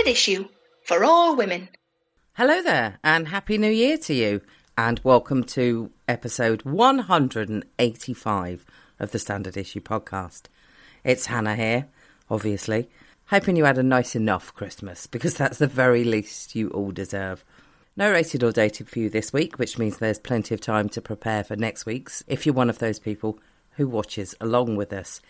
standard issue for all women. Hello there, and Happy New Year to you, and welcome to episode 185 of the Standard Issue podcast. It's Hannah here, obviously. Hoping you had a nice enough Christmas, because that's the very least you all deserve. No rated or dated for you this week, which means there's plenty of time to prepare for next week's if you're one of those people who watches along with us.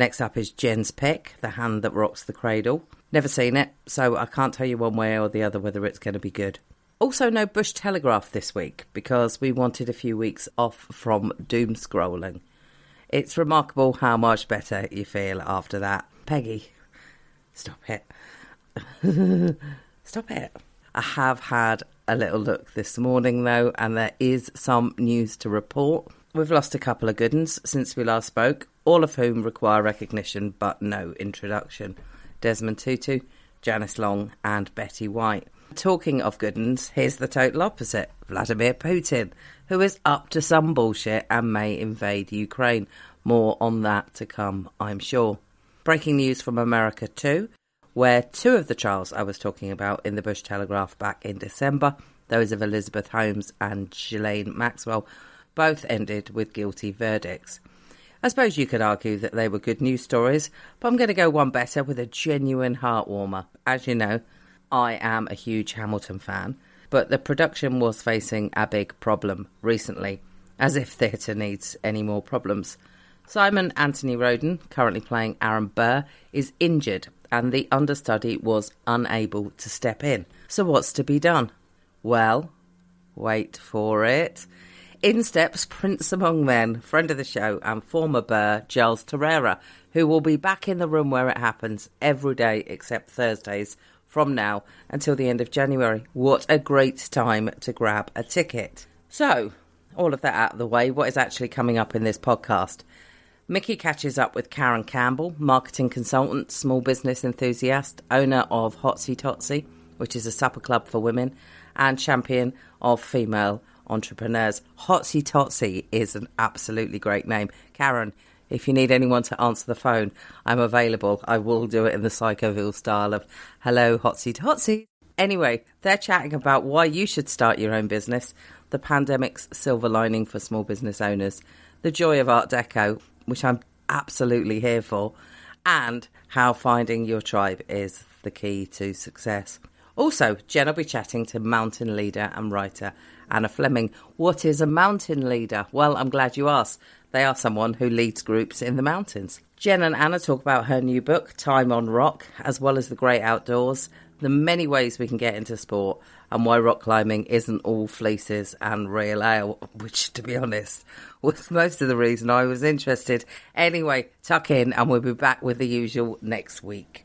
Next up is Jen's pick, The Hand That Rocks the Cradle. Never seen it, so I can't tell you one way or the other whether it's going to be good. Also, no Bush Telegraph this week because we wanted a few weeks off from doom scrolling. It's remarkable how much better you feel after that. Peggy, stop it. stop it. I have had a little look this morning though, and there is some news to report. We've lost a couple of good ones since we last spoke, all of whom require recognition but no introduction. Desmond Tutu, Janice Long, and Betty White. Talking of good ones, here's the total opposite Vladimir Putin, who is up to some bullshit and may invade Ukraine. More on that to come, I'm sure. Breaking news from America too, where two of the trials I was talking about in the Bush Telegraph back in December, those of Elizabeth Holmes and Ghislaine Maxwell, both ended with guilty verdicts. I suppose you could argue that they were good news stories, but I'm going to go one better with a genuine heartwarmer. As you know, I am a huge Hamilton fan, but the production was facing a big problem recently, as if theatre needs any more problems. Simon Anthony Rhoden, currently playing Aaron Burr, is injured and the understudy was unable to step in. So, what's to be done? Well, wait for it. In steps Prince Among Men, friend of the show and former Burr, Giles Terera, who will be back in the room where it happens every day except Thursdays from now until the end of January. What a great time to grab a ticket. So, all of that out of the way, what is actually coming up in this podcast? Mickey catches up with Karen Campbell, marketing consultant, small business enthusiast, owner of Hotsy Totsy, which is a supper club for women, and champion of female entrepreneurs. Hotsy Totsy is an absolutely great name. Karen, if you need anyone to answer the phone, I'm available. I will do it in the Psychoville style of hello, Hotsy Totsy. Anyway, they're chatting about why you should start your own business, the pandemic's silver lining for small business owners, the joy of Art Deco, which I'm absolutely here for, and how finding your tribe is the key to success. Also, Jen will be chatting to mountain leader and writer Anna Fleming. What is a mountain leader? Well, I'm glad you asked. They are someone who leads groups in the mountains. Jen and Anna talk about her new book, Time on Rock, as well as the great outdoors, the many ways we can get into sport, and why rock climbing isn't all fleeces and real ale, which, to be honest, was most of the reason I was interested. Anyway, tuck in, and we'll be back with the usual next week.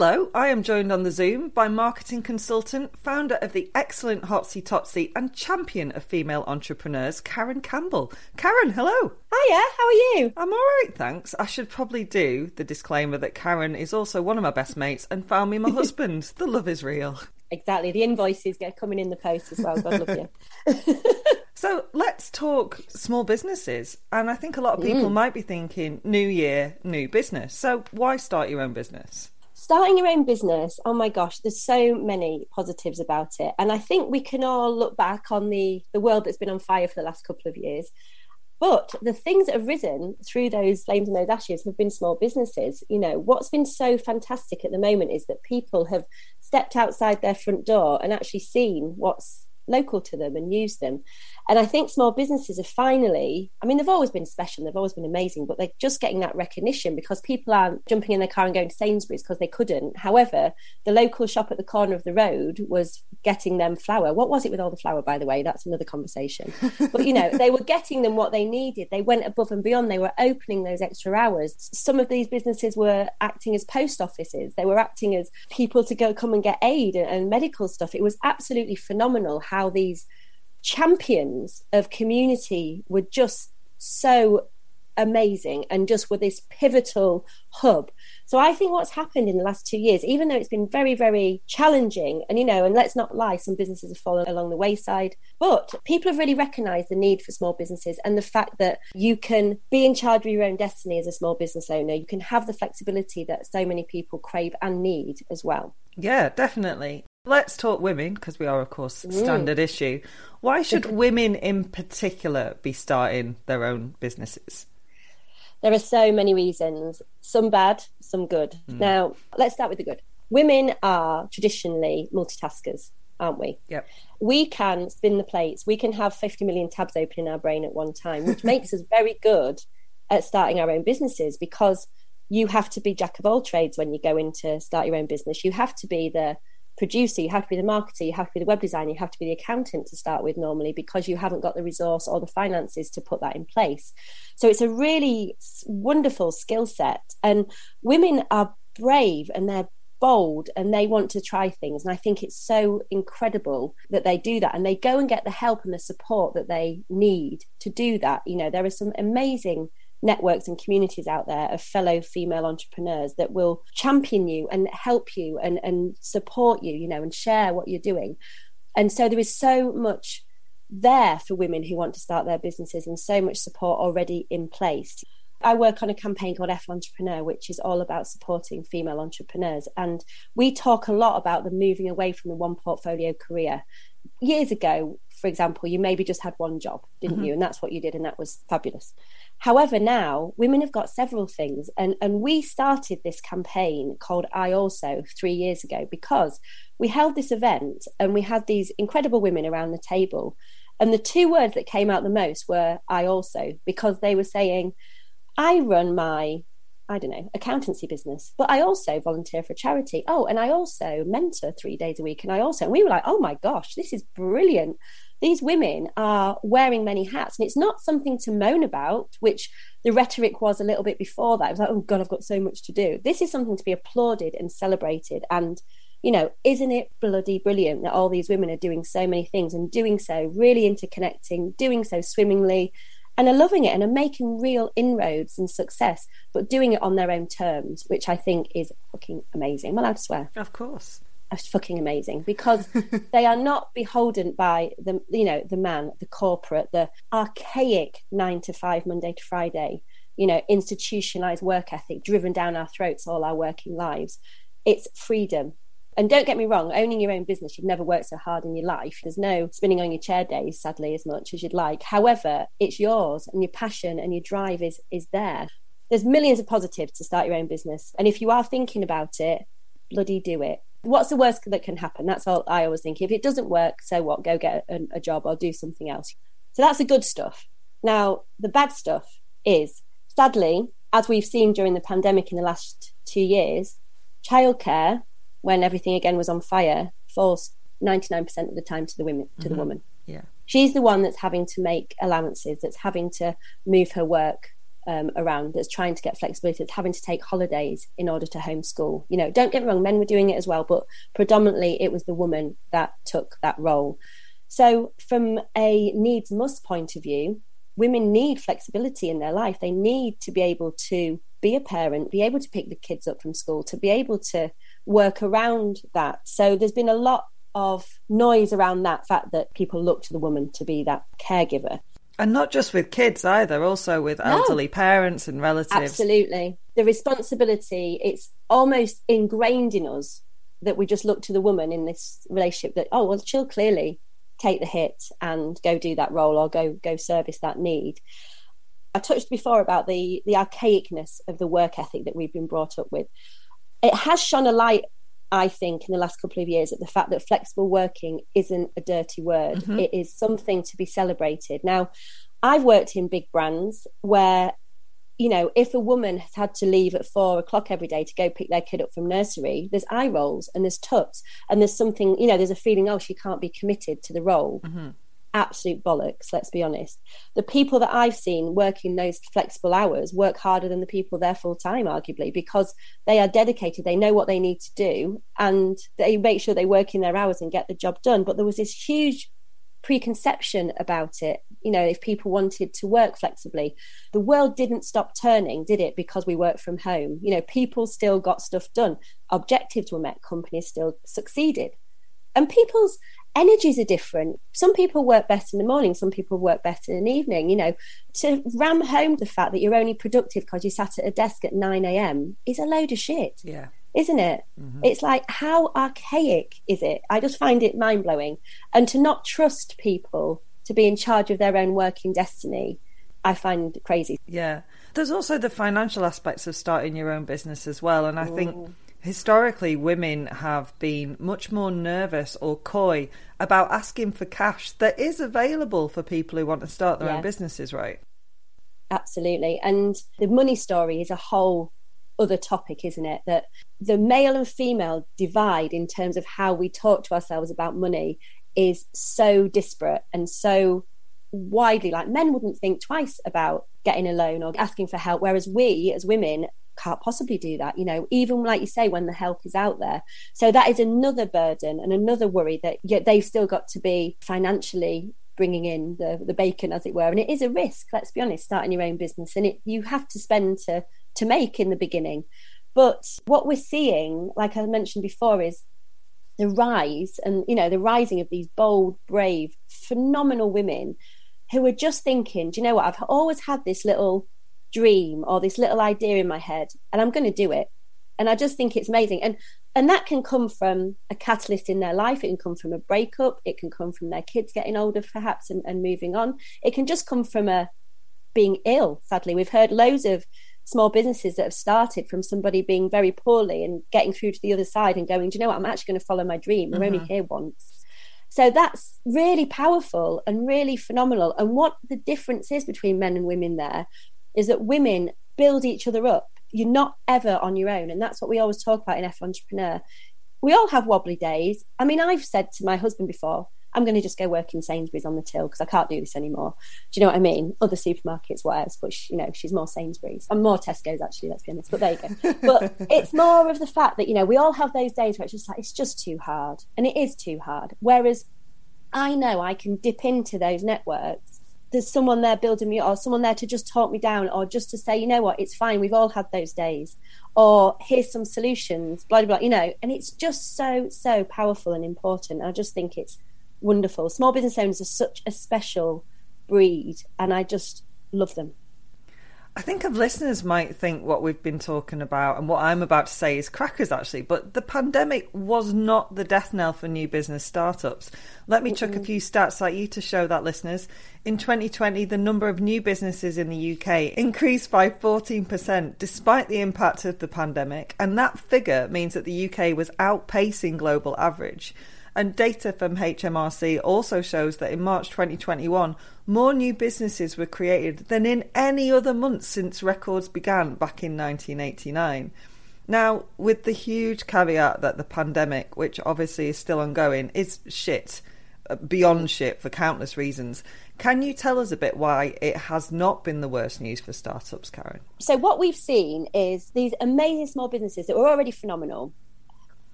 Hello, I am joined on the Zoom by marketing consultant, founder of the excellent Hotsy Totsy, and champion of female entrepreneurs, Karen Campbell. Karen, hello. Hiya, how are you? I'm all right, thanks. I should probably do the disclaimer that Karen is also one of my best mates and found me my husband. the love is real. Exactly. The invoices get coming in the post as well. God love you. So let's talk small businesses. And I think a lot of people mm. might be thinking, new year, new business. So why start your own business? Starting your own business oh my gosh there's so many positives about it. And i think we can all look back on the the world that's been on fire for the last couple of years. But the things that have risen through those flames and those ashes have been small businesses. You know what's been so fantastic at the moment is that people have stepped outside their front door and actually seen what's local to them and used them. And I think small businesses are finally, I mean, they've always been special, they've always been amazing, but they're just getting that recognition because people aren't jumping in their car and going to Sainsbury's because they couldn't. However, the local shop at the corner of the road was getting them flour. What was it with all the flour, by the way? That's another conversation. but, you know, they were getting them what they needed. They went above and beyond. They were opening those extra hours. Some of these businesses were acting as post offices, they were acting as people to go come and get aid and, and medical stuff. It was absolutely phenomenal how how these champions of community were just so amazing and just were this pivotal hub. So I think what's happened in the last two years, even though it's been very, very challenging, and you know, and let's not lie, some businesses have fallen along the wayside, but people have really recognized the need for small businesses and the fact that you can be in charge of your own destiny as a small business owner. You can have the flexibility that so many people crave and need as well. Yeah, definitely. Let's talk women because we are, of course, standard mm. issue. Why should women in particular be starting their own businesses? There are so many reasons, some bad, some good. Mm. Now, let's start with the good. Women are traditionally multitaskers, aren't we? Yep. We can spin the plates. We can have 50 million tabs open in our brain at one time, which makes us very good at starting our own businesses because you have to be jack of all trades when you go into start your own business. You have to be the producer, you have to be the marketer, you have to be the web designer, you have to be the accountant to start with normally because you haven't got the resource or the finances to put that in place. So it's a really wonderful skill set. And women are brave and they're bold and they want to try things. And I think it's so incredible that they do that and they go and get the help and the support that they need to do that. You know, there are some amazing networks and communities out there of fellow female entrepreneurs that will champion you and help you and, and support you, you know, and share what you're doing. And so there is so much there for women who want to start their businesses and so much support already in place. I work on a campaign called F Entrepreneur, which is all about supporting female entrepreneurs. And we talk a lot about the moving away from the one portfolio career. Years ago, for example, you maybe just had one job, didn't mm-hmm. you? And that's what you did, and that was fabulous. However, now women have got several things, and, and we started this campaign called I Also three years ago because we held this event and we had these incredible women around the table. And the two words that came out the most were I also, because they were saying, I run my, I don't know, accountancy business, but I also volunteer for charity. Oh, and I also mentor three days a week. And I also, and we were like, oh my gosh, this is brilliant these women are wearing many hats and it's not something to moan about which the rhetoric was a little bit before that it was like oh god i've got so much to do this is something to be applauded and celebrated and you know isn't it bloody brilliant that all these women are doing so many things and doing so really interconnecting doing so swimmingly and are loving it and are making real inroads and success, but doing it on their own terms, which I think is fucking amazing. Am I allowed to swear? Of course are fucking amazing because they are not beholden by the you know the man the corporate the archaic 9 to 5 monday to friday you know institutionalized work ethic driven down our throats all our working lives. It's freedom. And don't get me wrong owning your own business you've never worked so hard in your life. There's no spinning on your chair days sadly as much as you'd like. However it's yours and your passion and your drive is is there. There's millions of positives to start your own business. And if you are thinking about it bloody do it what's the worst that can happen? That's all I always think. If it doesn't work, so what? Go get a, a job or do something else. So that's the good stuff. Now, the bad stuff is sadly, as we've seen during the pandemic in the last two years, childcare, when everything again was on fire, falls 99% of the time to the women to mm-hmm. the woman. Yeah. She's the one that's having to make allowances, that's having to move her work um, around that's trying to get flexibility, that's having to take holidays in order to homeschool. You know, don't get me wrong, men were doing it as well, but predominantly it was the woman that took that role. So, from a needs must point of view, women need flexibility in their life. They need to be able to be a parent, be able to pick the kids up from school, to be able to work around that. So, there's been a lot of noise around that fact that people look to the woman to be that caregiver. And not just with kids either, also with elderly no. parents and relatives. Absolutely. The responsibility, it's almost ingrained in us that we just look to the woman in this relationship that, oh, well, she'll clearly take the hit and go do that role or go go service that need. I touched before about the the archaicness of the work ethic that we've been brought up with. It has shone a light I think, in the last couple of years at the fact that flexible working isn't a dirty word. Mm-hmm. It is something to be celebrated. Now, I've worked in big brands where, you know, if a woman has had to leave at four o'clock every day to go pick their kid up from nursery, there's eye rolls and there's tuts and there's something, you know, there's a feeling, oh, she can't be committed to the role. Mm-hmm absolute bollocks, let's be honest. The people that I've seen working those flexible hours work harder than the people there full time, arguably, because they are dedicated, they know what they need to do, and they make sure they work in their hours and get the job done. But there was this huge preconception about it. You know, if people wanted to work flexibly, the world didn't stop turning, did it? Because we work from home. You know, people still got stuff done. Objectives were met. Companies still succeeded. And people's energies are different. Some people work better in the morning, some people work better in the evening. You know, to ram home the fact that you're only productive because you sat at a desk at 9 a.m. is a load of shit. Yeah isn't it? Mm-hmm. It's like, how archaic is it? I just find it mind blowing. And to not trust people to be in charge of their own working destiny, I find crazy. Yeah. There's also the financial aspects of starting your own business as well. And I think historically women have been much more nervous or coy about asking for cash that is available for people who want to start their yeah. own businesses, right? Absolutely. And the money story is a whole other topic, isn't it? That the male and female divide in terms of how we talk to ourselves about money is so disparate and so widely like men wouldn't think twice about getting a loan or asking for help whereas we as women can't possibly do that you know even like you say when the help is out there so that is another burden and another worry that yet they've still got to be financially bringing in the the bacon as it were and it is a risk let's be honest starting your own business and it you have to spend to to make in the beginning. But what we're seeing, like I mentioned before, is the rise and you know the rising of these bold, brave, phenomenal women who are just thinking, do you know what? I've always had this little dream or this little idea in my head, and I'm going to do it. And I just think it's amazing. And and that can come from a catalyst in their life. It can come from a breakup. It can come from their kids getting older, perhaps, and, and moving on. It can just come from a being ill. Sadly, we've heard loads of small businesses that have started from somebody being very poorly and getting through to the other side and going, do you know what? I'm actually going to follow my dream. We're mm-hmm. only here once. So that's really powerful and really phenomenal. And what the difference is between men and women there is that women build each other up. You're not ever on your own. And that's what we always talk about in F Entrepreneur. We all have wobbly days. I mean, I've said to my husband before, I'm going to just go work in Sainsbury's on the till because I can't do this anymore. Do you know what I mean? Other supermarkets, whatever, but she, you know, she's more Sainsbury's. I'm more Tesco's actually, let's be honest. But there you go. But it's more of the fact that, you know, we all have those days where it's just like, it's just too hard. And it is too hard. Whereas I know I can dip into those networks. There's someone there building me or someone there to just talk me down or just to say, you know what, it's fine. We've all had those days. Or here's some solutions, blah, blah, blah, you know. And it's just so, so powerful and important. I just think it's wonderful. Small business owners are such a special breed, and I just love them. I think of listeners might think what we've been talking about and what I'm about to say is crackers, actually, but the pandemic was not the death knell for new business startups. Let me chuck a few stats at you to show that, listeners. In 2020, the number of new businesses in the UK increased by 14% despite the impact of the pandemic, and that figure means that the UK was outpacing global average. And data from HMRC also shows that in March 2021, more new businesses were created than in any other month since records began back in 1989. Now, with the huge caveat that the pandemic, which obviously is still ongoing, is shit, uh, beyond shit for countless reasons. Can you tell us a bit why it has not been the worst news for startups, Karen? So, what we've seen is these amazing small businesses that were already phenomenal.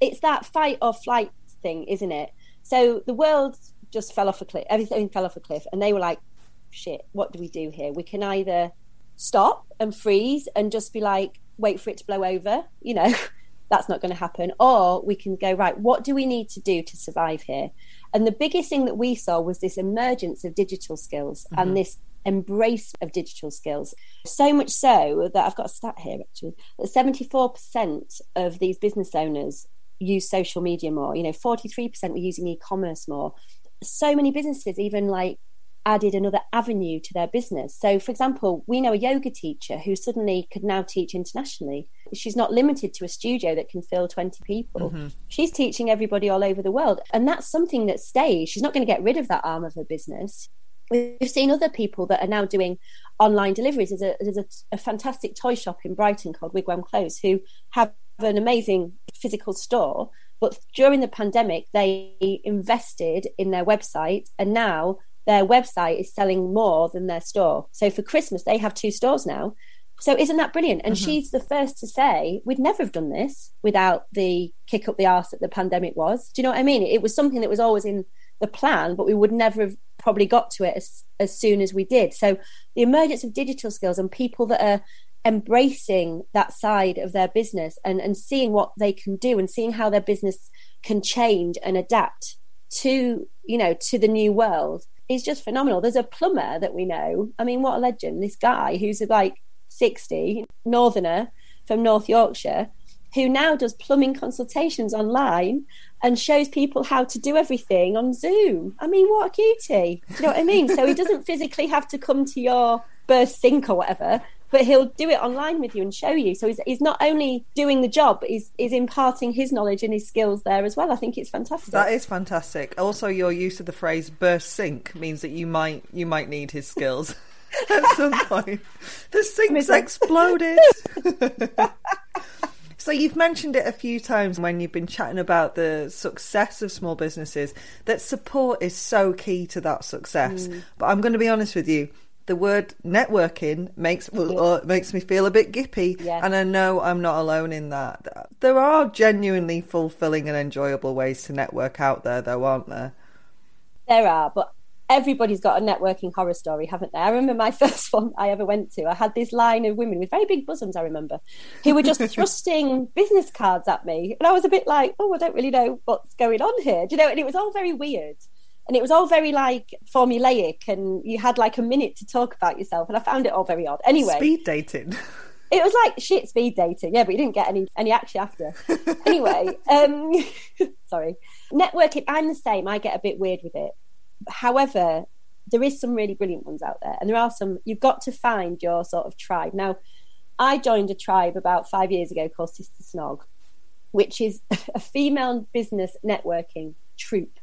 It's that fight or flight thing, isn't it? So the world just fell off a cliff. Everything fell off a cliff, and they were like, "Shit, what do we do here? We can either stop and freeze and just be like, wait for it to blow over, you know." that's not going to happen. Or we can go, right, what do we need to do to survive here? And the biggest thing that we saw was this emergence of digital skills mm-hmm. and this embrace of digital skills. So much so that I've got a stat here actually that 74% of these business owners use social media more. You know, 43% were using e commerce more. So many businesses even like added another avenue to their business. So, for example, we know a yoga teacher who suddenly could now teach internationally. She's not limited to a studio that can fill 20 people. Mm-hmm. She's teaching everybody all over the world. And that's something that stays. She's not going to get rid of that arm of her business. We've seen other people that are now doing online deliveries. There's a, there's a, a fantastic toy shop in Brighton called Wigwam Close who have an amazing physical store, but during the pandemic, they invested in their website, and now their website is selling more than their store. So for Christmas, they have two stores now. So isn't that brilliant? And mm-hmm. she's the first to say we'd never have done this without the kick up the arse that the pandemic was. Do you know what I mean? It was something that was always in the plan, but we would never have probably got to it as, as soon as we did. So the emergence of digital skills and people that are embracing that side of their business and, and seeing what they can do and seeing how their business can change and adapt to, you know, to the new world is just phenomenal. There's a plumber that we know. I mean, what a legend. This guy who's like 60, northerner from North Yorkshire, who now does plumbing consultations online and shows people how to do everything on Zoom. I mean, what a cutie. Do you know what I mean? so he doesn't physically have to come to your burst sink or whatever, but he'll do it online with you and show you. So he's, he's not only doing the job, but he's, he's imparting his knowledge and his skills there as well. I think it's fantastic. That is fantastic. Also, your use of the phrase burst sink means that you might you might need his skills. At some point, the sink's exploded. So you've mentioned it a few times when you've been chatting about the success of small businesses that support is so key to that success. Mm. But I'm going to be honest with you, the word networking makes uh, makes me feel a bit gippy, yeah. and I know I'm not alone in that. There are genuinely fulfilling and enjoyable ways to network out there, though, aren't there? There are, but everybody's got a networking horror story, haven't they? I remember my first one I ever went to. I had this line of women with very big bosoms, I remember, who were just thrusting business cards at me. And I was a bit like, oh, I don't really know what's going on here. Do you know? And it was all very weird. And it was all very like formulaic, and you had like a minute to talk about yourself. And I found it all very odd. Anyway, speed dating. It was like shit speed dating, yeah, but you didn't get any any action after. anyway, um, sorry, networking. I'm the same. I get a bit weird with it however, there is some really brilliant ones out there, and there are some. You've got to find your sort of tribe. Now, I joined a tribe about five years ago called Sister Snog, which is a female business networking troop.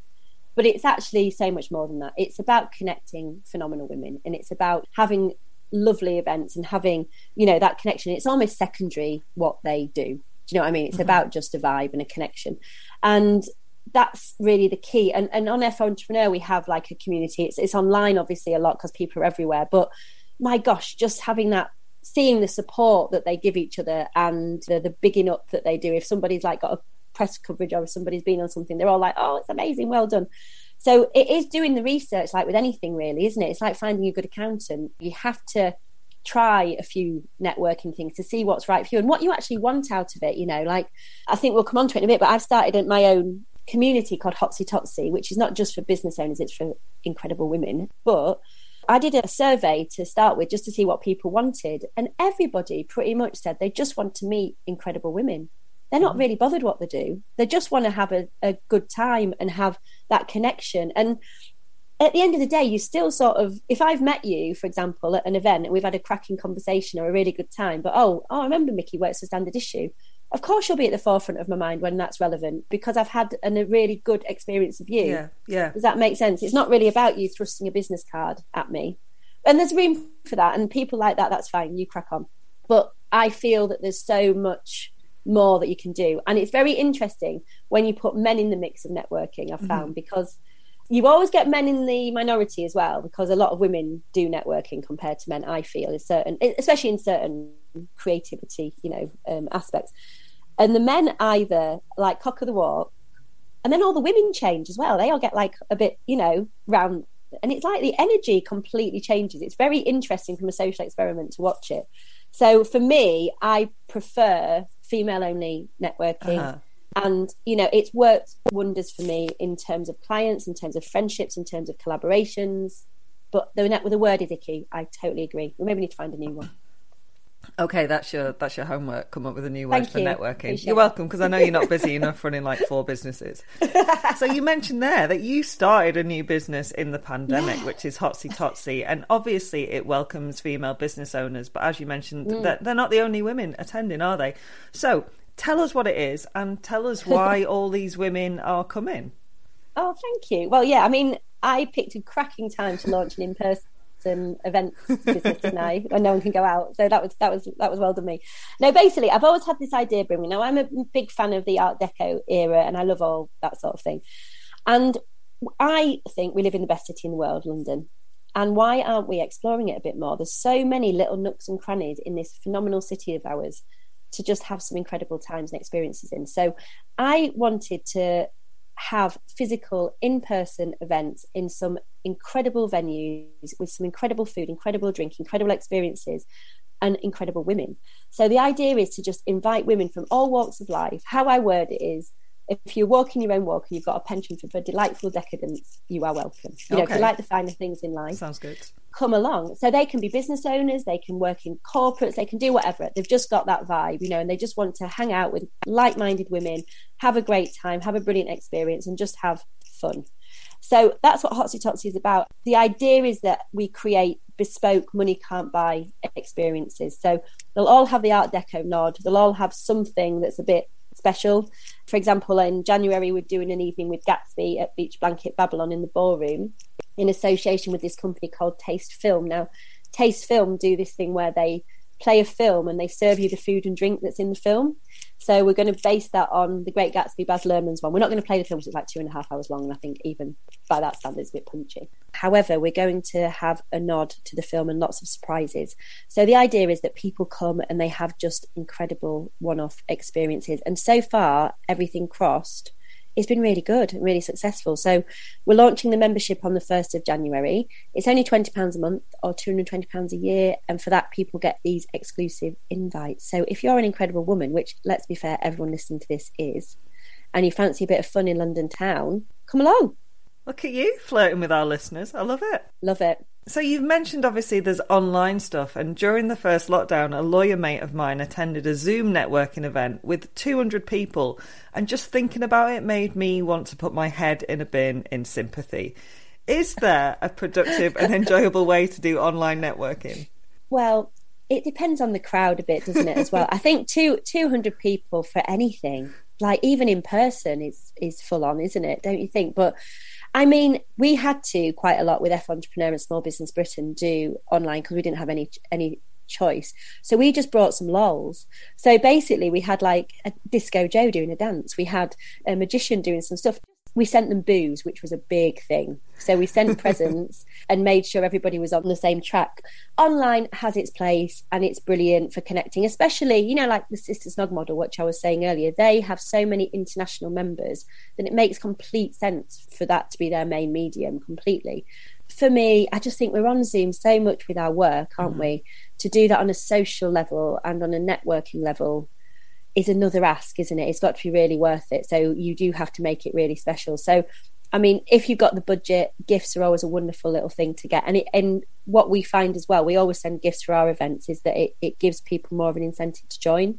But it's actually so much more than that. It's about connecting phenomenal women, and it's about having lovely events and having you know that connection. It's almost secondary what they do. Do you know what I mean? It's mm-hmm. about just a vibe and a connection. And that's really the key. And, and on F Entrepreneur, we have like a community. It's, it's online, obviously, a lot because people are everywhere. But my gosh, just having that, seeing the support that they give each other and the, the bigging up that they do. If somebody's like got a press coverage or if somebody's been on something, they're all like, oh, it's amazing, well done. So it is doing the research, like with anything, really, isn't it? It's like finding a good accountant. You have to try a few networking things to see what's right for you and what you actually want out of it. You know, like I think we'll come on to it in a bit, but I've started my own community called Hotsy Totsy, which is not just for business owners, it's for incredible women. But I did a survey to start with just to see what people wanted. And everybody pretty much said they just want to meet incredible women. They're not mm. really bothered what they do. They just want to have a, a good time and have that connection. And at the end of the day, you still sort of, if I've met you, for example, at an event and we've had a cracking conversation or a really good time, but oh, oh, I remember Mickey works for Standard Issue of course you'll be at the forefront of my mind when that's relevant because I've had an, a really good experience of you. Yeah, yeah. Does that make sense? It's not really about you thrusting a business card at me. And there's room for that. And people like that, that's fine. You crack on. But I feel that there's so much more that you can do. And it's very interesting when you put men in the mix of networking, I've found, mm-hmm. because you always get men in the minority as well, because a lot of women do networking compared to men, I feel, is certain, especially in certain creativity, you know, um, aspects. And the men either like cock of the walk, and then all the women change as well. They all get like a bit, you know, round, and it's like the energy completely changes. It's very interesting from a social experiment to watch it. So for me, I prefer female only networking. Uh-huh. And, you know, it's worked wonders for me in terms of clients, in terms of friendships, in terms of collaborations. But the, net with the word is icky. I totally agree. We maybe need to find a new one. Okay, that's your that's your homework. Come up with a new word Thank for you. networking. Appreciate you're welcome because I know you're not busy enough running like four businesses. so you mentioned there that you started a new business in the pandemic, yeah. which is Hotsy Totsy, and obviously it welcomes female business owners. But as you mentioned, mm. they're, they're not the only women attending, are they? So tell us what it is and tell us why all these women are coming. Oh, thank you. Well, yeah, I mean, I picked a cracking time to launch an in person and events business now when no one can go out. So that was that was that was well done me. No, basically, I've always had this idea, bringing. Now I'm a big fan of the Art Deco era, and I love all that sort of thing. And I think we live in the best city in the world, London. And why aren't we exploring it a bit more? There's so many little nooks and crannies in this phenomenal city of ours to just have some incredible times and experiences in. So I wanted to have physical in person events in some incredible venues with some incredible food, incredible drink, incredible experiences, and incredible women. So the idea is to just invite women from all walks of life. How I word it is if you're walking your own walk and you've got a penchant for, delightful decadence, you are welcome. You know, if you like the finer things in life, sounds good. Come along. So they can be business owners, they can work in corporates, they can do whatever. They've just got that vibe, you know, and they just want to hang out with like-minded women, have a great time, have a brilliant experience, and just have fun. So that's what Hotsy Totsy is about. The idea is that we create bespoke money can't buy experiences. So they'll all have the Art Deco nod. They'll all have something that's a bit special. For example, in January, we're doing an evening with Gatsby at Beach Blanket Babylon in the ballroom in association with this company called Taste Film. Now, Taste Film do this thing where they play a film and they serve you the food and drink that's in the film. So we're going to base that on the Great Gatsby, Baz Luhrmann's one. We're not going to play the film, because it's like two and a half hours long, and I think even by that standard, it's a bit punchy. However, we're going to have a nod to the film and lots of surprises. So the idea is that people come and they have just incredible one-off experiences. And so far, everything crossed it's been really good and really successful. So we're launching the membership on the 1st of January. It's only £20 a month or £220 a year. And for that, people get these exclusive invites. So if you're an incredible woman, which let's be fair, everyone listening to this is, and you fancy a bit of fun in London town, come along. Look at you flirting with our listeners. I love it. Love it. So you've mentioned obviously there's online stuff, and during the first lockdown, a lawyer mate of mine attended a Zoom networking event with 200 people, and just thinking about it made me want to put my head in a bin in sympathy. Is there a productive and enjoyable way to do online networking? Well, it depends on the crowd a bit, doesn't it? As well, I think two 200 people for anything, like even in person, is is full on, isn't it? Don't you think? But I mean, we had to quite a lot with F Entrepreneur and Small Business Britain do online because we didn't have any any choice. So we just brought some lols. So basically, we had like a disco Joe doing a dance. We had a magician doing some stuff we sent them booze, which was a big thing. So we sent presents and made sure everybody was on the same track. Online has its place and it's brilliant for connecting, especially, you know, like the Sister Snog model, which I was saying earlier. They have so many international members that it makes complete sense for that to be their main medium completely. For me, I just think we're on Zoom so much with our work, aren't mm. we? To do that on a social level and on a networking level is another ask, isn't it? It's got to be really worth it. So you do have to make it really special. So, I mean, if you've got the budget, gifts are always a wonderful little thing to get. And it, and what we find as well, we always send gifts for our events, is that it, it gives people more of an incentive to join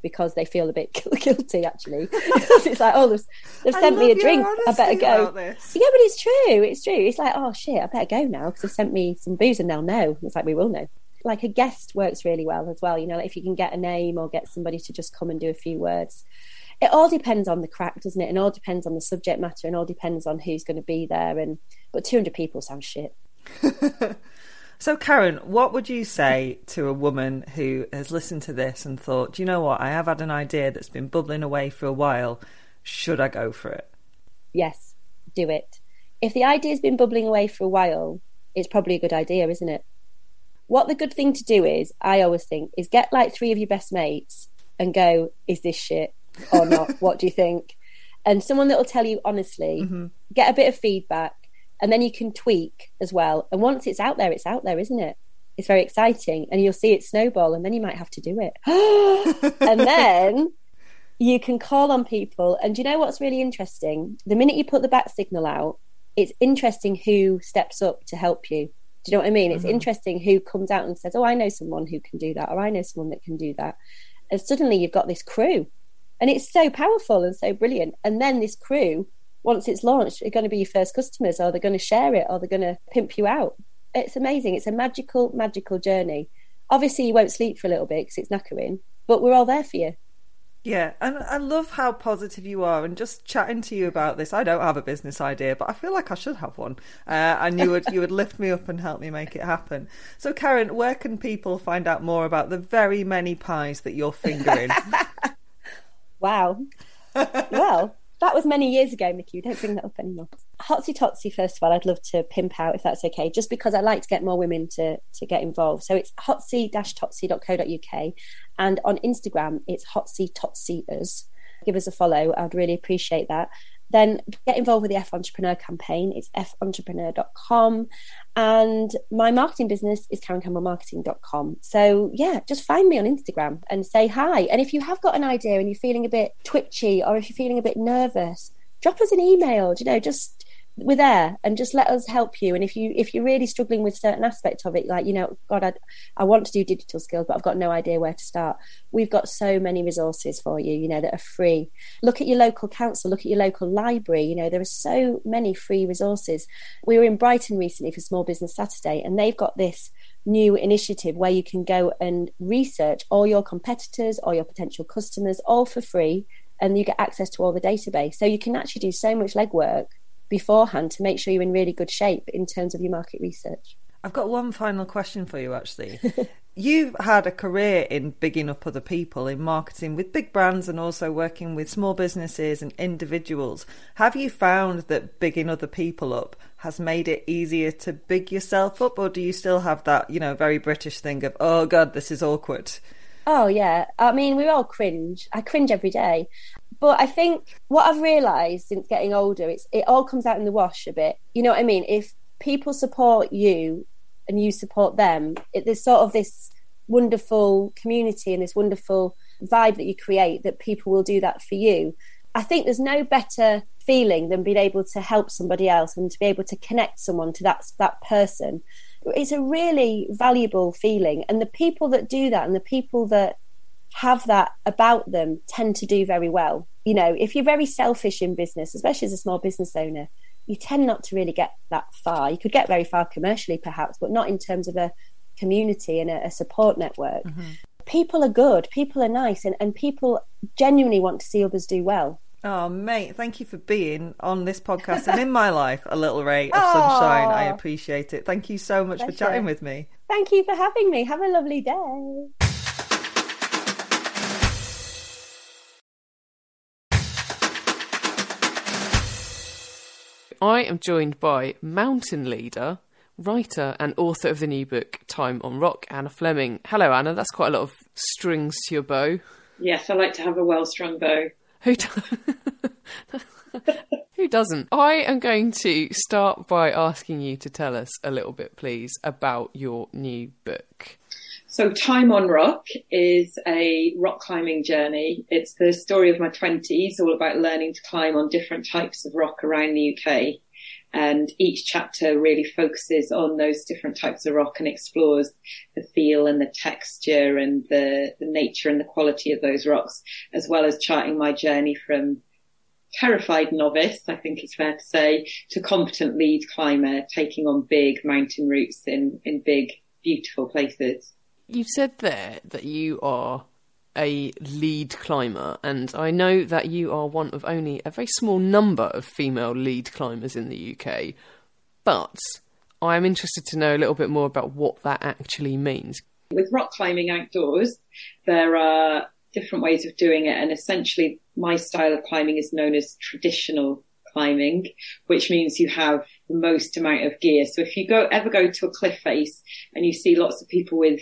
because they feel a bit guilty actually. it's like, oh, they've, they've sent me a drink. I better go. Yeah, but it's true. It's true. It's like, oh shit, I better go now because they've sent me some booze and they'll know. It's like we will know like a guest works really well as well. You know, like if you can get a name or get somebody to just come and do a few words. It all depends on the crack, doesn't it? And all depends on the subject matter, and all depends on who's going to be there. And but two hundred people sounds shit. so, Karen, what would you say to a woman who has listened to this and thought, "Do you know what? I have had an idea that's been bubbling away for a while. Should I go for it?" Yes, do it. If the idea's been bubbling away for a while, it's probably a good idea, isn't it? What the good thing to do is, I always think, is get like three of your best mates and go, is this shit or not? what do you think? And someone that will tell you honestly, mm-hmm. get a bit of feedback, and then you can tweak as well. And once it's out there, it's out there, isn't it? It's very exciting, and you'll see it snowball, and then you might have to do it. and then you can call on people. And do you know what's really interesting? The minute you put the bat signal out, it's interesting who steps up to help you. Do you know what I mean? It's mm-hmm. interesting who comes out and says, "Oh, I know someone who can do that," or "I know someone that can do that," and suddenly you've got this crew, and it's so powerful and so brilliant. And then this crew, once it's launched, are going to be your first customers, or they're going to share it, or they're going to pimp you out. It's amazing. It's a magical, magical journey. Obviously, you won't sleep for a little bit because it's knackering, but we're all there for you. Yeah, and I love how positive you are, and just chatting to you about this. I don't have a business idea, but I feel like I should have one, uh, and you would you would lift me up and help me make it happen. So, Karen, where can people find out more about the very many pies that you're fingering? wow. well, that was many years ago, Mickey. Don't bring that up anymore. Hotsy Totsy, first of all, I'd love to pimp out if that's okay, just because I like to get more women to to get involved. So it's hotsy-totsy.co.uk, and on Instagram it's hotsy totsiers. Give us a follow. I'd really appreciate that. Then get involved with the F Entrepreneur campaign. It's fentrepreneur.com. And my marketing business is karencampbellmarketing.com. So, yeah, just find me on Instagram and say hi. And if you have got an idea and you're feeling a bit twitchy or if you're feeling a bit nervous, drop us an email. Do You know, just we're there and just let us help you. And if you if you're really struggling with certain aspect of it like you know god I, I want to do digital skills but i've got no idea where to start. We've got so many resources for you you know that are free. Look at your local council look at your local library. You know there are so many free resources. We were in brighton recently for small business saturday and they've got this new initiative where you can go and research all your competitors or your potential customers all for free and you get access to all the database. So you can actually do so much legwork beforehand to make sure you're in really good shape in terms of your market research. I've got one final question for you, actually. You've had a career in bigging up other people in marketing with big brands and also working with small businesses and individuals. Have you found that bigging other people up has made it easier to big yourself up, or do you still have that, you know, very British thing of, oh God, this is awkward? Oh, yeah. I mean, we all cringe. I cringe every day. But I think what I've realised since getting older, it's it all comes out in the wash a bit. You know what I mean? If people support you and you support them, it, there's sort of this wonderful community and this wonderful vibe that you create that people will do that for you. I think there's no better feeling than being able to help somebody else and to be able to connect someone to that that person. It's a really valuable feeling, and the people that do that and the people that have that about them tend to do very well. You know, if you're very selfish in business, especially as a small business owner, you tend not to really get that far. You could get very far commercially, perhaps, but not in terms of a community and a, a support network. Mm-hmm. People are good, people are nice, and, and people genuinely want to see others do well. Oh, mate, thank you for being on this podcast and in my life a little ray of sunshine. I appreciate it. Thank you so much Pleasure. for chatting with me. Thank you for having me. Have a lovely day. I am joined by mountain leader, writer, and author of the new book Time on Rock, Anna Fleming. Hello, Anna. That's quite a lot of strings to your bow. Yes, I like to have a well-strung bow. Who? Do- Who doesn't? I am going to start by asking you to tell us a little bit, please, about your new book. So, Time on Rock is a rock climbing journey. It's the story of my 20s, all about learning to climb on different types of rock around the UK. And each chapter really focuses on those different types of rock and explores the feel and the texture and the, the nature and the quality of those rocks, as well as charting my journey from terrified novice, I think it's fair to say, to competent lead climber, taking on big mountain routes in, in big, beautiful places. You said there that you are a lead climber, and I know that you are one of only a very small number of female lead climbers in the UK. But I am interested to know a little bit more about what that actually means. With rock climbing outdoors, there are different ways of doing it, and essentially, my style of climbing is known as traditional climbing, which means you have the most amount of gear. So if you go ever go to a cliff face and you see lots of people with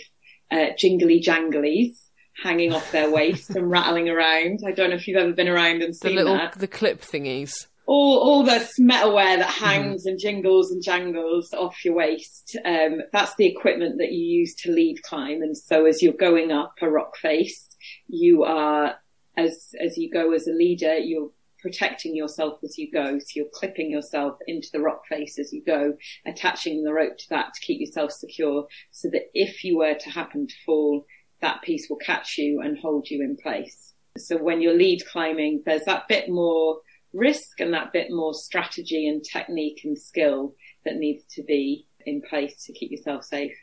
uh, jingly janglies hanging off their waist and rattling around. I don't know if you've ever been around and seen the little, that. The clip thingies. All, all this metalware that mm-hmm. hangs mm. and jingles and jangles off your waist. Um, that's the equipment that you use to lead climb. And so as you're going up a rock face, you are, as, as you go as a leader, you're protecting yourself as you go. So you're clipping yourself into the rock face as you go, attaching the rope to that to keep yourself secure so that if you were to happen to fall, that piece will catch you and hold you in place. So when you're lead climbing, there's that bit more risk and that bit more strategy and technique and skill that needs to be in place to keep yourself safe.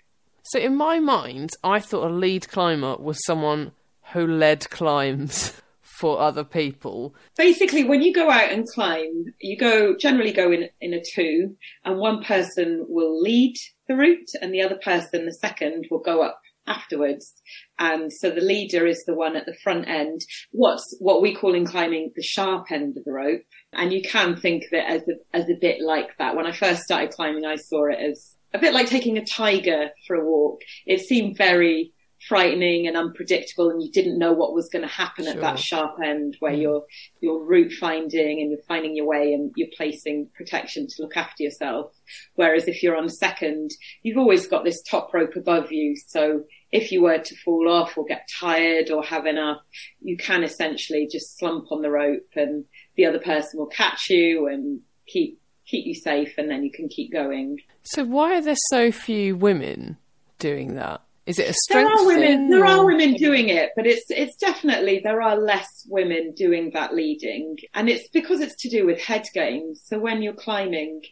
So in my mind, I thought a lead climber was someone who led climbs. for other people. Basically, when you go out and climb, you go generally go in in a two, and one person will lead the route, and the other person, the second, will go up afterwards. And so the leader is the one at the front end. What's what we call in climbing the sharp end of the rope. And you can think of it as a, as a bit like that. When I first started climbing, I saw it as a bit like taking a tiger for a walk. It seemed very frightening and unpredictable and you didn't know what was going to happen Sure. at that sharp end where mm. you're you're route finding and you're finding your way and you're placing protection to look after yourself whereas if you're on second you've always got this top rope above you so if you were to fall off or get tired or have enough you can essentially just slump on the rope and the other person will catch you and keep keep you safe and then you can keep going So why are there so few women doing that? Is it a there are women there are women doing it but it's it's definitely there are less women doing that leading. And it's because it's to do with head games. So when you're climbing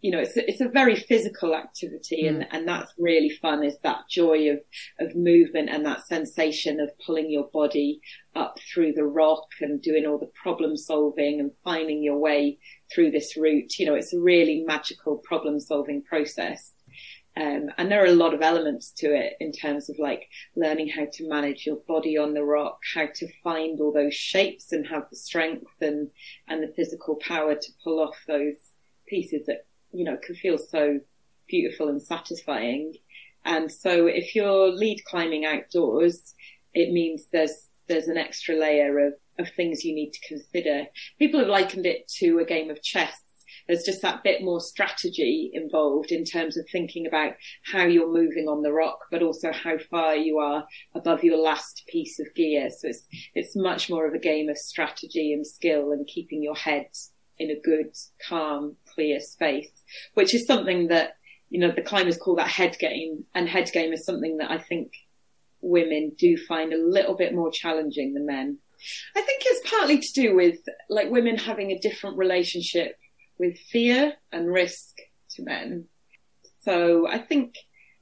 you know it's a, it's a very physical activity and hmm. and that's really fun is that joy of of movement and that sensation of pulling your body up through the rock and doing all the problem solving and finding your way through this route. You know it's a really magical problem solving process um, and there are a lot of elements to it in terms of like learning how to manage your body on the rock, how to find all those shapes and have the strength and, and the physical power to pull off those pieces that, you know, can feel so beautiful and satisfying. And so if you're lead climbing outdoors, it means there's, there's an extra layer of, of things you need to consider. People have likened it to a game of chess there's just that bit more strategy involved in terms of thinking about how you're moving on the rock, but also how far you are above your last piece of gear. So it's, it's much more of a game of strategy and skill and keeping your head in a good, calm, clear space, which is something that, you know, the climbers call that head game and head game is something that I think women do find a little bit more challenging than men. I think it's partly to do with like women having a different relationship with fear and risk to men. So I think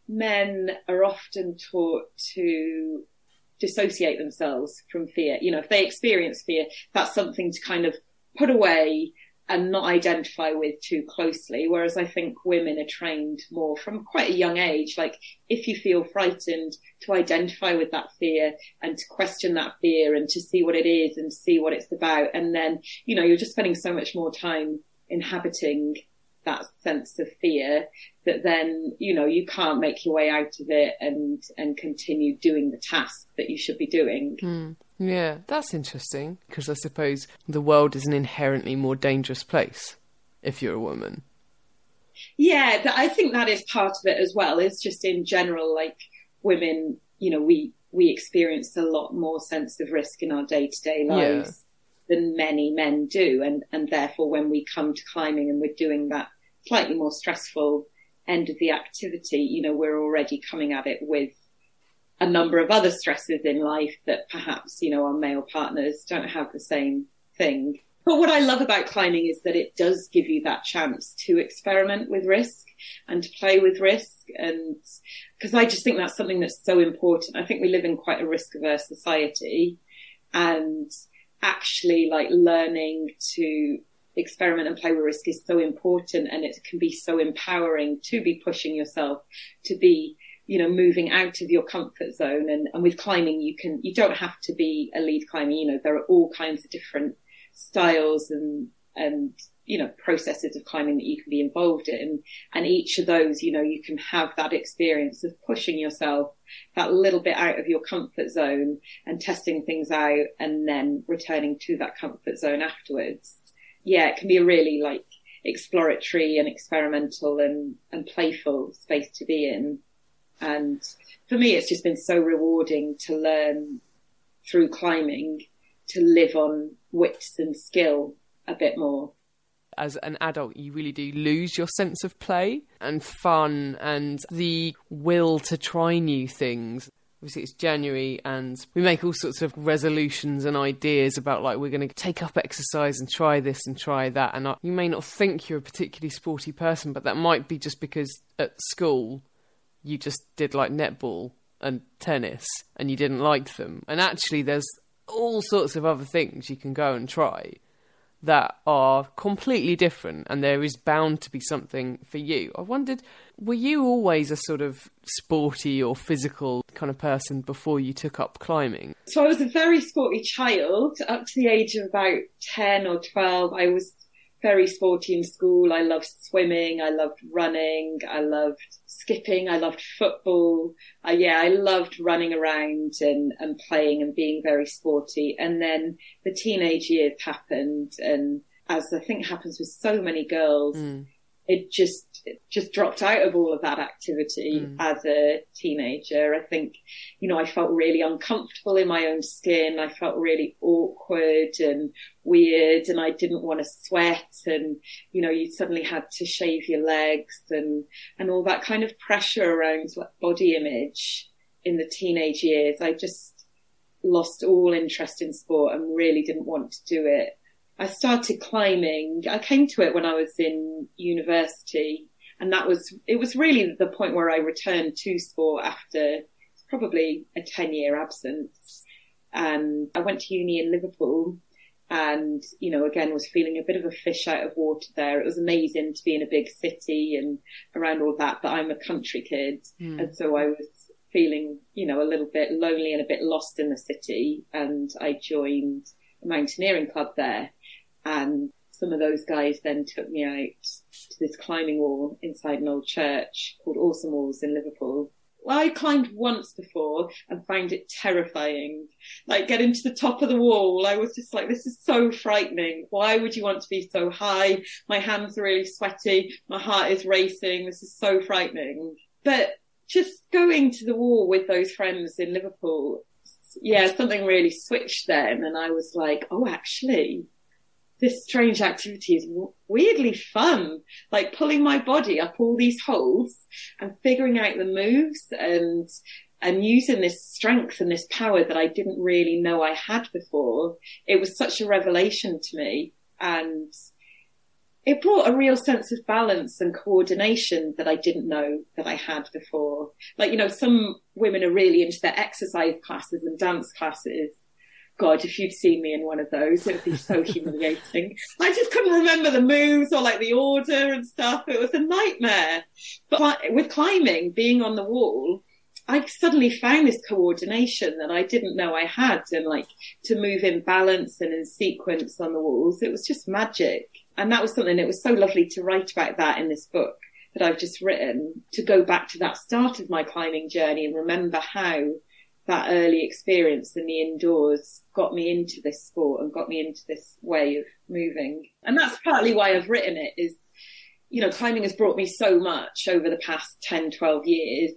men are often taught to dissociate themselves from fear. You know, if they experience fear, that's something to kind of put away and not identify with too closely. Whereas I think women are trained more from quite a young age. Like if you feel frightened to identify with that fear and to question that fear and to see what it is and see what it's about. And then, you know, you're just spending so much more time inhabiting that sense of fear that then, you know, you can't make your way out of it and, and continue doing the task that you should be doing. Hmm. Yeah, that's interesting because I suppose the world is an inherently more dangerous place if you're a woman. Yeah, I think that is part of it as well. It's just in general, like women, you know, we, we experience a lot more sense of risk in our day to day lives than many men do. And, and therefore when we come to climbing and we're doing that slightly more stressful end of the activity, you know, we're already coming at it with a number of other stresses in life that perhaps, you know, our male partners don't have the same thing. But what I love about climbing is that it does give you that chance to experiment with risk and to play with risk. And because I just think that's something that's so important. I think we live in quite a risk averse society and actually like learning to experiment and play with risk is so important and it can be so empowering to be pushing yourself to be you know moving out of your comfort zone. And, and with climbing you can you don't have to be a lead climber. You know there are all kinds of different styles and and you know processes of climbing that you can be involved in. And each of those you know you can have that experience of pushing yourself that little bit out of your comfort zone and testing things out and then returning to that comfort zone afterwards. Yeah it can be a really like exploratory and experimental and and playful space to be in. And for me it's just been so rewarding to learn through climbing to live on wits and skill a bit more as an adult, you really do lose your sense of play and fun and the will to try new things. Obviously, it's January and we make all sorts of resolutions and ideas about like we're going to take up exercise and try this and try that. And I, you may not think you're a particularly sporty person, but that might be just because at school you just did like netball and tennis and you didn't like them. And actually, there's all sorts of other things you can go and try that are completely different and there is bound to be something for you. I wondered, were you always a sort of sporty or physical kind of person before you took up climbing? So I was a very sporty child up to the age of about 10 or 12. I was very sporty in school. I loved swimming. I loved running. I loved skipping. I loved football. Uh, yeah, I loved running around and, and playing and being very sporty. And then the teenage years happened and as I think happens with so many girls, mm it just it just dropped out of all of that activity mm. as a teenager. I think, you know, I felt really uncomfortable in my own skin. I felt really awkward and weird and I didn't want to sweat and, you know, you suddenly had to shave your legs and, and all that kind of pressure around body image in the teenage years. I just lost all interest in sport and really didn't want to do it. I started climbing. I came to it when I was in university and that was, it was really the point where I returned to sport after probably a 10 year absence. And I went to uni in Liverpool and, you know, again was feeling a bit of a fish out of water there. It was amazing to be in a big city and around all that, but I'm a country kid. Mm. And so I was feeling, you know, a little bit lonely and a bit lost in the city. And I joined a mountaineering club there and some of those guys then took me out to this climbing wall inside an old church called Awesome Walls in Liverpool. Well, I climbed once before and found it terrifying. Like getting to the top of the wall, I was just like, this is so frightening. Why would you want to be so high? My hands are really sweaty. My heart is racing. This is so frightening. But just going to the wall with those friends in Liverpool, yeah, something really switched then. And I was like, oh, actually, this strange activity is weirdly fun. Like pulling my body up all these holes and figuring out the moves and, and using this strength and this power that I didn't really know I had before. It was such a revelation to me and it brought a real sense of balance and coordination that I didn't know that I had before. Like, you know, some women are really into their exercise classes and dance classes God, if you'd seen me in one of those, it would be so humiliating. I just couldn't remember the moves or like the order and stuff. It was a nightmare. But with climbing, being on the wall, I suddenly found this coordination that I didn't know I had and like to move in balance and in sequence on the walls. It was just magic. And that was something that was so lovely to write about that in this book that I've just written to go back to that start of my climbing journey and remember how that early experience in the indoors got me into this sport and got me into this way of moving. And that's partly why I've written it is, you know, climbing has brought me so much over the past 10, 12 years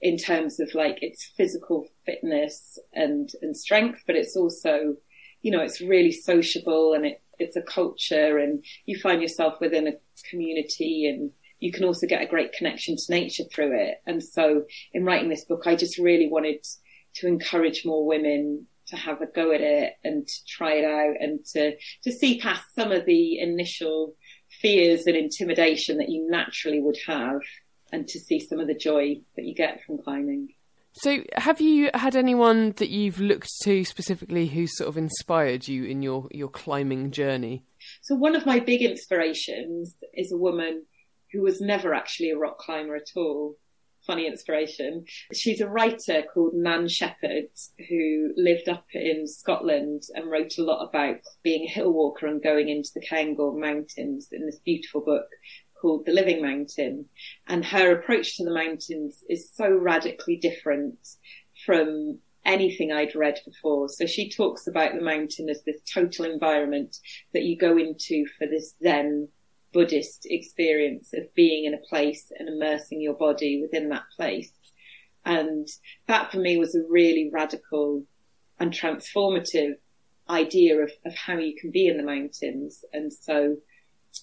in terms of like its physical fitness and, and strength, but it's also, you know, it's really sociable and it's, it's a culture and you find yourself within a community and you can also get a great connection to nature through it. And so in writing this book, I just really wanted to encourage more women to have a go at it and to try it out and to, to see past some of the initial fears and intimidation that you naturally would have and to see some of the joy that you get from climbing. So, have you had anyone that you've looked to specifically who sort of inspired you in your, your climbing journey? So, one of my big inspirations is a woman who was never actually a rock climber at all funny inspiration. She's a writer called Nan Shepherd who lived up in Scotland and wrote a lot about being a hill walker and going into the Cairngorm Mountains in this beautiful book called The Living Mountain. And her approach to the mountains is so radically different from anything I'd read before. So she talks about the mountain as this total environment that you go into for this Zen Buddhist experience of being in a place and immersing your body within that place. And that for me was a really radical and transformative idea of, of how you can be in the mountains. And so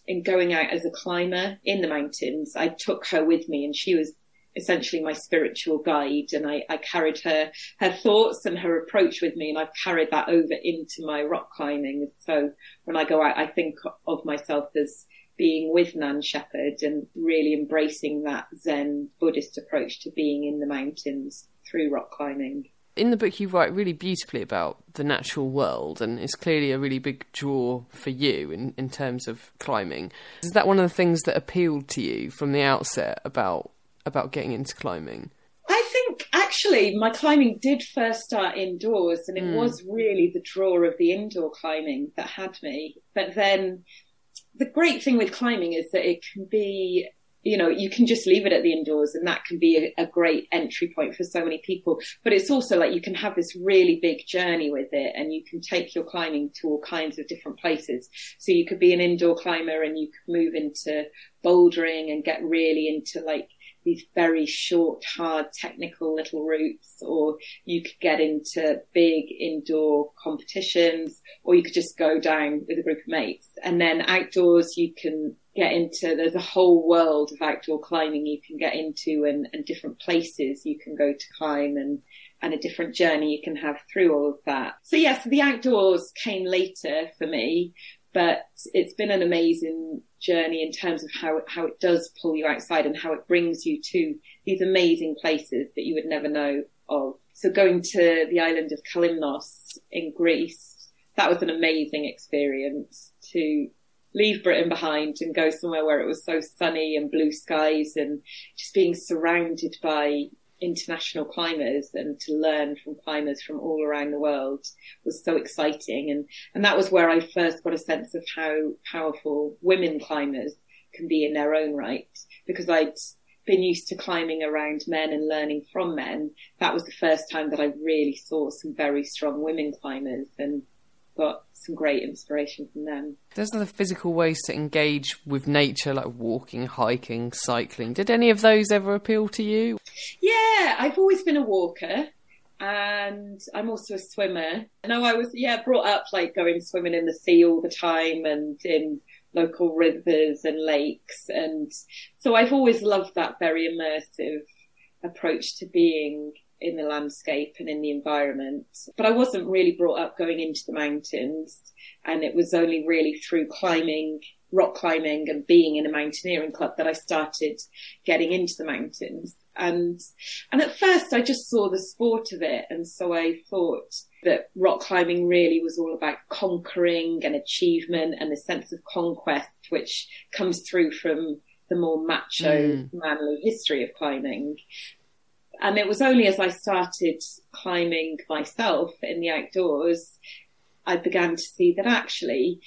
in going out as a climber in the mountains, I took her with me and she was essentially my spiritual guide and I, I, carried her her thoughts and her approach with me and I've carried that over into my rock climbing. So when I go out I think of myself as being with Nan Shepherd and really embracing that Zen Buddhist approach to being in the mountains through rock climbing. In the book, you write really beautifully about the natural world, and it's clearly a really big draw for you in, in terms of climbing. Is that one of the things that appealed to you from the outset about about getting into climbing? I think actually my climbing did first start indoors, and it mm. was really the draw of the indoor climbing that had me. But then the great thing with climbing is that it can be you know, you can just leave it at the indoors and that can be a, a, great entry point for so many people. But it's also like you can have this really big journey with it and you can take your climbing to all kinds of different places. So you could be an indoor climber and you could move into bouldering and get really into like these very short, hard, technical little routes, or you could get into big indoor competitions, or you could just go down with a group of mates. And then outdoors, you can get into, there's a whole world of outdoor climbing you can get into and, and different places you can go to climb and, and a different journey you can have through all of that. So yes, the outdoors came later for me, but it's been an amazing journey in terms of how, how it does pull you outside and how it brings you to these amazing places that you would never know of. So going to the island of Kalymnos in Greece, that was an amazing experience to leave Britain behind and go somewhere where it was so sunny and blue skies and just being surrounded by international climbers and to learn from climbers from all around the world was so exciting. And, and that was where I first got a sense of how powerful women climbers can be in their own right because I'd been used to climbing around men and learning from men. That was the first time that I really saw some very strong women climbers and got some great inspiration from them. There's other physical ways to engage with nature, like walking, hiking, cycling. Did any of those ever appeal to you? Yeah, I've always been a walker and I'm also a swimmer. I know I was, yeah, brought up like going swimming in the sea all the time and in local rivers and lakes. And so I've always loved that very immersive approach to being in the landscape and in the environment. But I wasn't really brought up going into the mountains and it was only really through climbing, rock climbing and being in a mountaineering club that I started getting into the mountains. And, and at first I just saw the sport of it. And so I thought that rock climbing really was all about conquering and achievement and a sense of conquest, which comes through from the more macho, mm. manly history of climbing. And it was only as I started climbing myself in the outdoors, I began to see that actually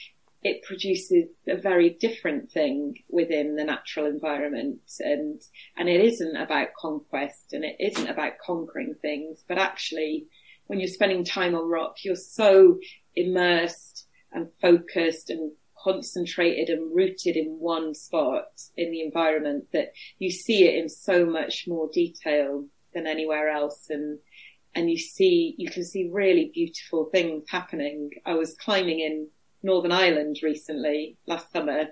it produces a very different thing within the natural environment. And and it isn't about conquest and it isn't about conquering things but actually when you're spending time on rock you're so immersed and focused and concentrated and rooted in one spot in the environment that you see it in so much more detail than anywhere else and and you see you can see really beautiful things happening. I was climbing in Northern Ireland recently last summer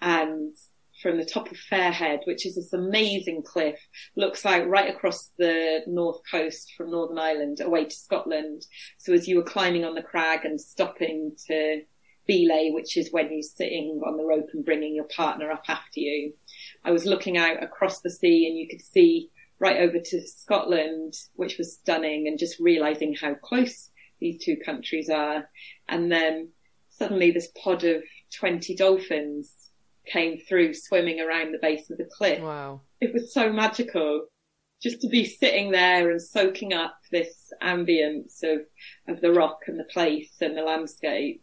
and from the top of Fairhead, which is this amazing cliff, looks out right across the north coast from Northern Ireland away to Scotland. So as you were climbing on the crag and stopping to belay, which is when you're sitting on the rope and bringing your partner up after you, I was looking out across the sea and you could see right over to Scotland, which was stunning and just realizing how close these two countries are. And then suddenly this pod of 20 dolphins came through swimming around the base of the cliff. Wow. It was so magical just to be sitting there and soaking up this ambience of, of the rock and the place and the landscape.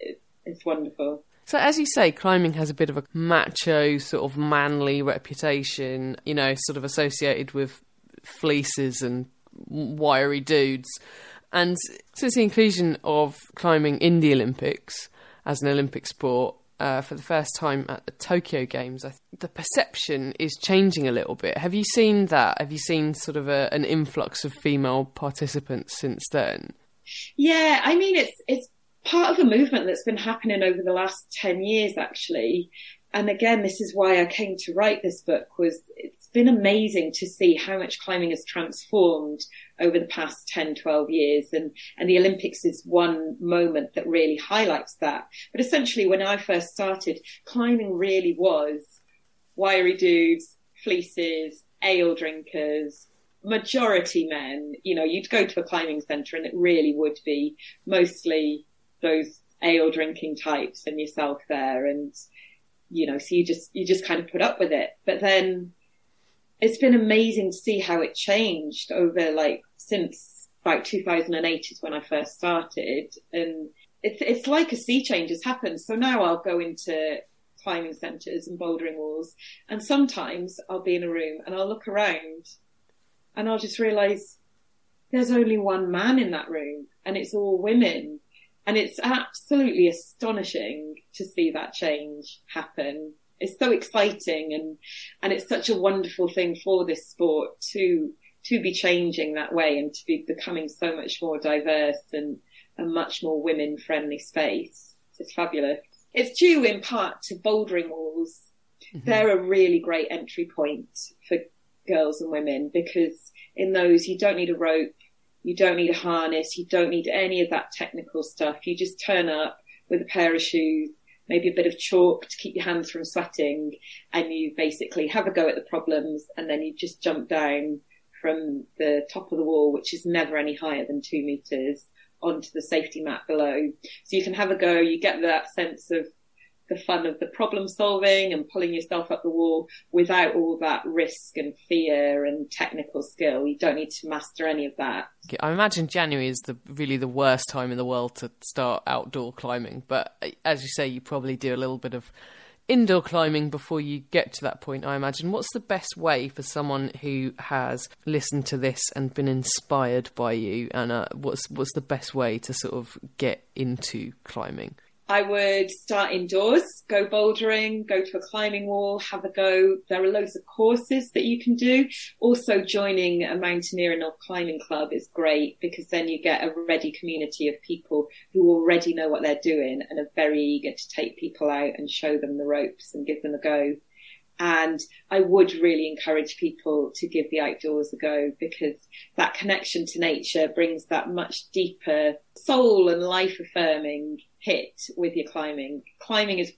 It, it's wonderful. So, as you say, climbing has a bit of a macho, sort of manly reputation, you know, sort of associated with fleeces and wiry dudes. And since the inclusion of climbing in the Olympics as an Olympic sport uh, for the first time at the Tokyo Games, th- the perception is changing a little bit. Have you seen that? Have you seen sort of a, an influx of female participants since then? Yeah, I mean, it's it's part of a movement that's been happening over the last 10 years, actually. And again, this is why I came to write this book was it's been amazing to see how much climbing has transformed over the past 10, 12 years. And, and the Olympics is one moment that really highlights that. But essentially, when I first started, climbing really was wiry dudes, fleeces, ale drinkers, majority men. You know, you'd go to a climbing centre and it really would be mostly those ale drinking types and yourself there and you know so you just you just kind of put up with it. But then it's been amazing to see how it changed over like since like 2008 is when I first started. And it's it's like a sea change has happened. So now I'll go into climbing centres and bouldering walls, and sometimes I'll be in a room and I'll look around, and I'll just realise there's only one man in that room, and it's all women, and it's absolutely astonishing to see that change happen. It's so exciting, and and it's such a wonderful thing for this sport to to be changing that way and to be becoming so much more diverse and a much more women friendly space. It's fabulous. It's due in part to bouldering walls. Mm-hmm. They're a really great entry point for girls and women because in those you don't need a rope, you don't need a harness, you don't need any of that technical stuff. You just turn up with a pair of shoes, maybe a bit of chalk to keep your hands from sweating, and you basically have a go at the problems and then you just jump down from the top of the wall, which is never any higher than two meters, onto the safety mat below. So you can have a go, you get that sense of the fun of the problem solving and pulling yourself up the wall without all that risk and fear and technical skill. You don't need to master any of that. I imagine January is the really the worst time in the world to start outdoor climbing, but uh, as you say, you probably do a little bit of indoor climbing before you get to that point, I imagine. What's the best way for someone who has listened to this and been inspired by you, Anna? What's what's the best way to sort of get into climbing? I would start indoors, go bouldering, go to a climbing wall, have a go. There are loads of courses that you can do. Also joining a mountaineering or climbing club is great because then you get a ready community of people who already know what they're doing and are very eager to take people out and show them the ropes and give them a go. And I would really encourage people to give the outdoors a go because that connection to nature brings that much deeper soul and life affirming hit with your climbing. Climbing is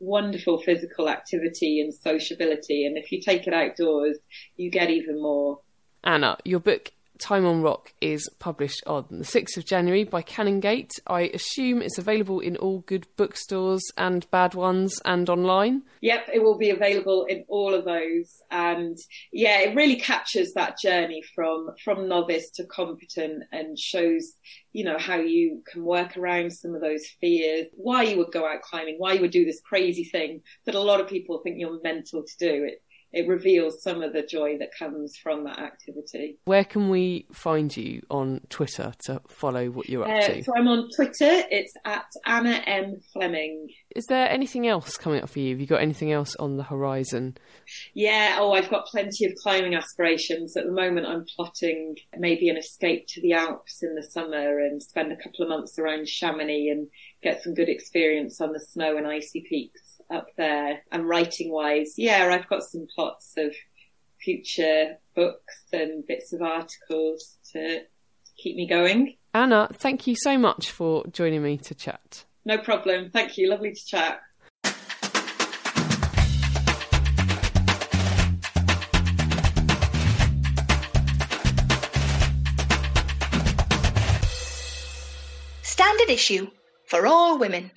wonderful physical activity and sociability. And if you take it outdoors, you get even more. Anna, your book Time on Rock is published on the 6th of January by Canongate. I assume it's available in all good bookstores and bad ones and online. Yep, it will be available in all of those. And yeah, it really captures that journey from, from novice to competent and shows, you know, how you can work around some of those fears, why you would go out climbing, why you would do this crazy thing that a lot of people think you're mental to do. It, it reveals some of the joy that comes from that activity. Where can we find you on Twitter to follow what you're up uh, to? So I'm on Twitter. It's at Anna M Fleming. Is there anything else coming up for you? Have you got anything else on the horizon? Yeah. Oh, I've got plenty of climbing aspirations. At the moment, I'm plotting maybe an escape to the Alps in the summer and spend a couple of months around Chamonix and get some good experience on the snow and icy peaks up there. And writing wise, yeah, I've got some plots of future books and bits of articles to, to keep me going. Anna, thank you so much for joining me to chat. No problem. Thank you. Lovely to chat. Standard issue for all women.